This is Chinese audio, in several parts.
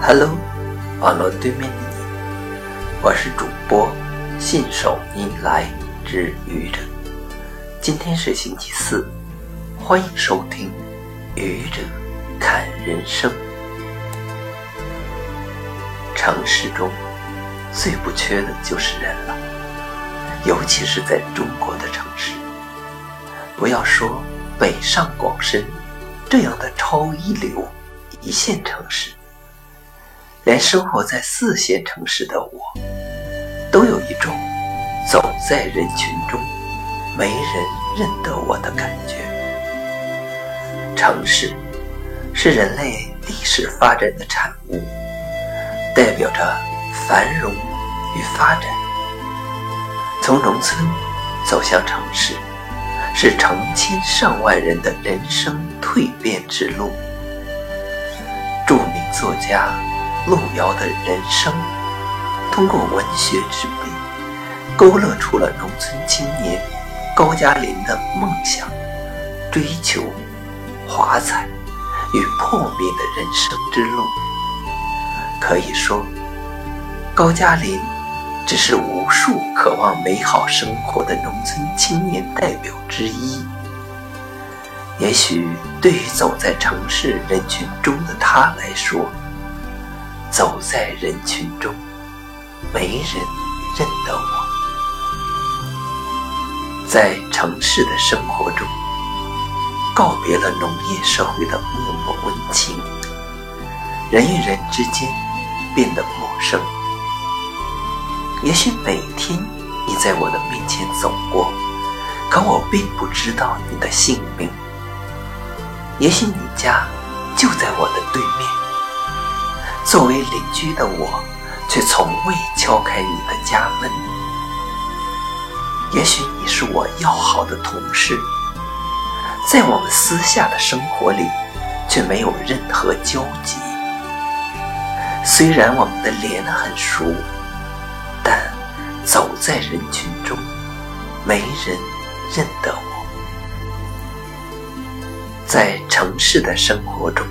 Hello，网络对面的你，我是主播信手拈来之愚者。今天是星期四，欢迎收听愚者看人生。城市中最不缺的就是人了，尤其是在中国的城市。不要说北上广深这样的超一流一线城市。连生活在四线城市的我，都有一种走在人群中，没人认得我的感觉。城市是人类历史发展的产物，代表着繁荣与发展。从农村走向城市，是成千上万人的人生蜕变之路。著名作家。路遥的人生，通过文学之笔，勾勒出了农村青年高加林的梦想、追求、华彩与破灭的人生之路。可以说，高加林只是无数渴望美好生活的农村青年代表之一。也许对于走在城市人群中的他来说，走在人群中，没人认得我。在城市的生活中，告别了农业社会的默默温情，人与人之间变得陌生。也许每天你在我的面前走过，可我并不知道你的姓名。也许你家就在我的对面。作为邻居的我，却从未敲开你的家门。也许你是我要好的同事，在我们私下的生活里，却没有任何交集。虽然我们的脸很熟，但走在人群中，没人认得我。在城市的生活中，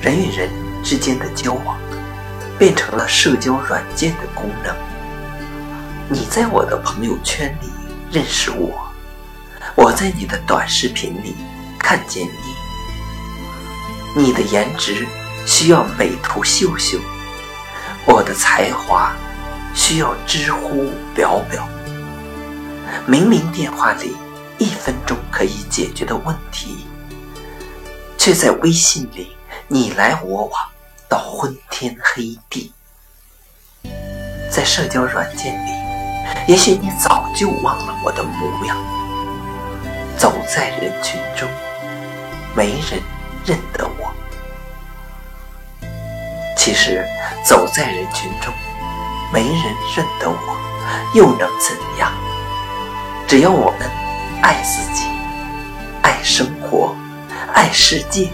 人与人。之间的交往变成了社交软件的功能。你在我的朋友圈里认识我，我在你的短视频里看见你。你的颜值需要美图秀秀，我的才华需要知乎表表。明明电话里一分钟可以解决的问题，却在微信里。你来我往到昏天黑地，在社交软件里，也许你早就忘了我的模样。走在人群中，没人认得我。其实，走在人群中，没人认得我，又能怎样？只要我们爱自己，爱生活，爱世界。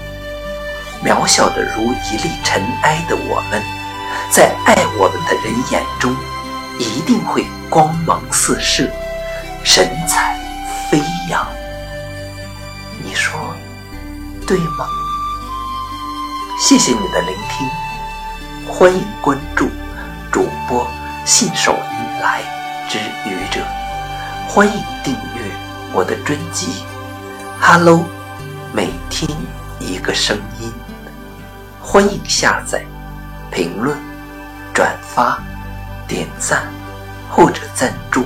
渺小的如一粒尘埃的我们，在爱我们的人眼中，一定会光芒四射，神采飞扬。你说对吗？谢谢你的聆听，欢迎关注主播信手拈来之愚者，欢迎订阅我的专辑。Hello，每天一个声音。欢迎下载、评论、转发、点赞或者赞助。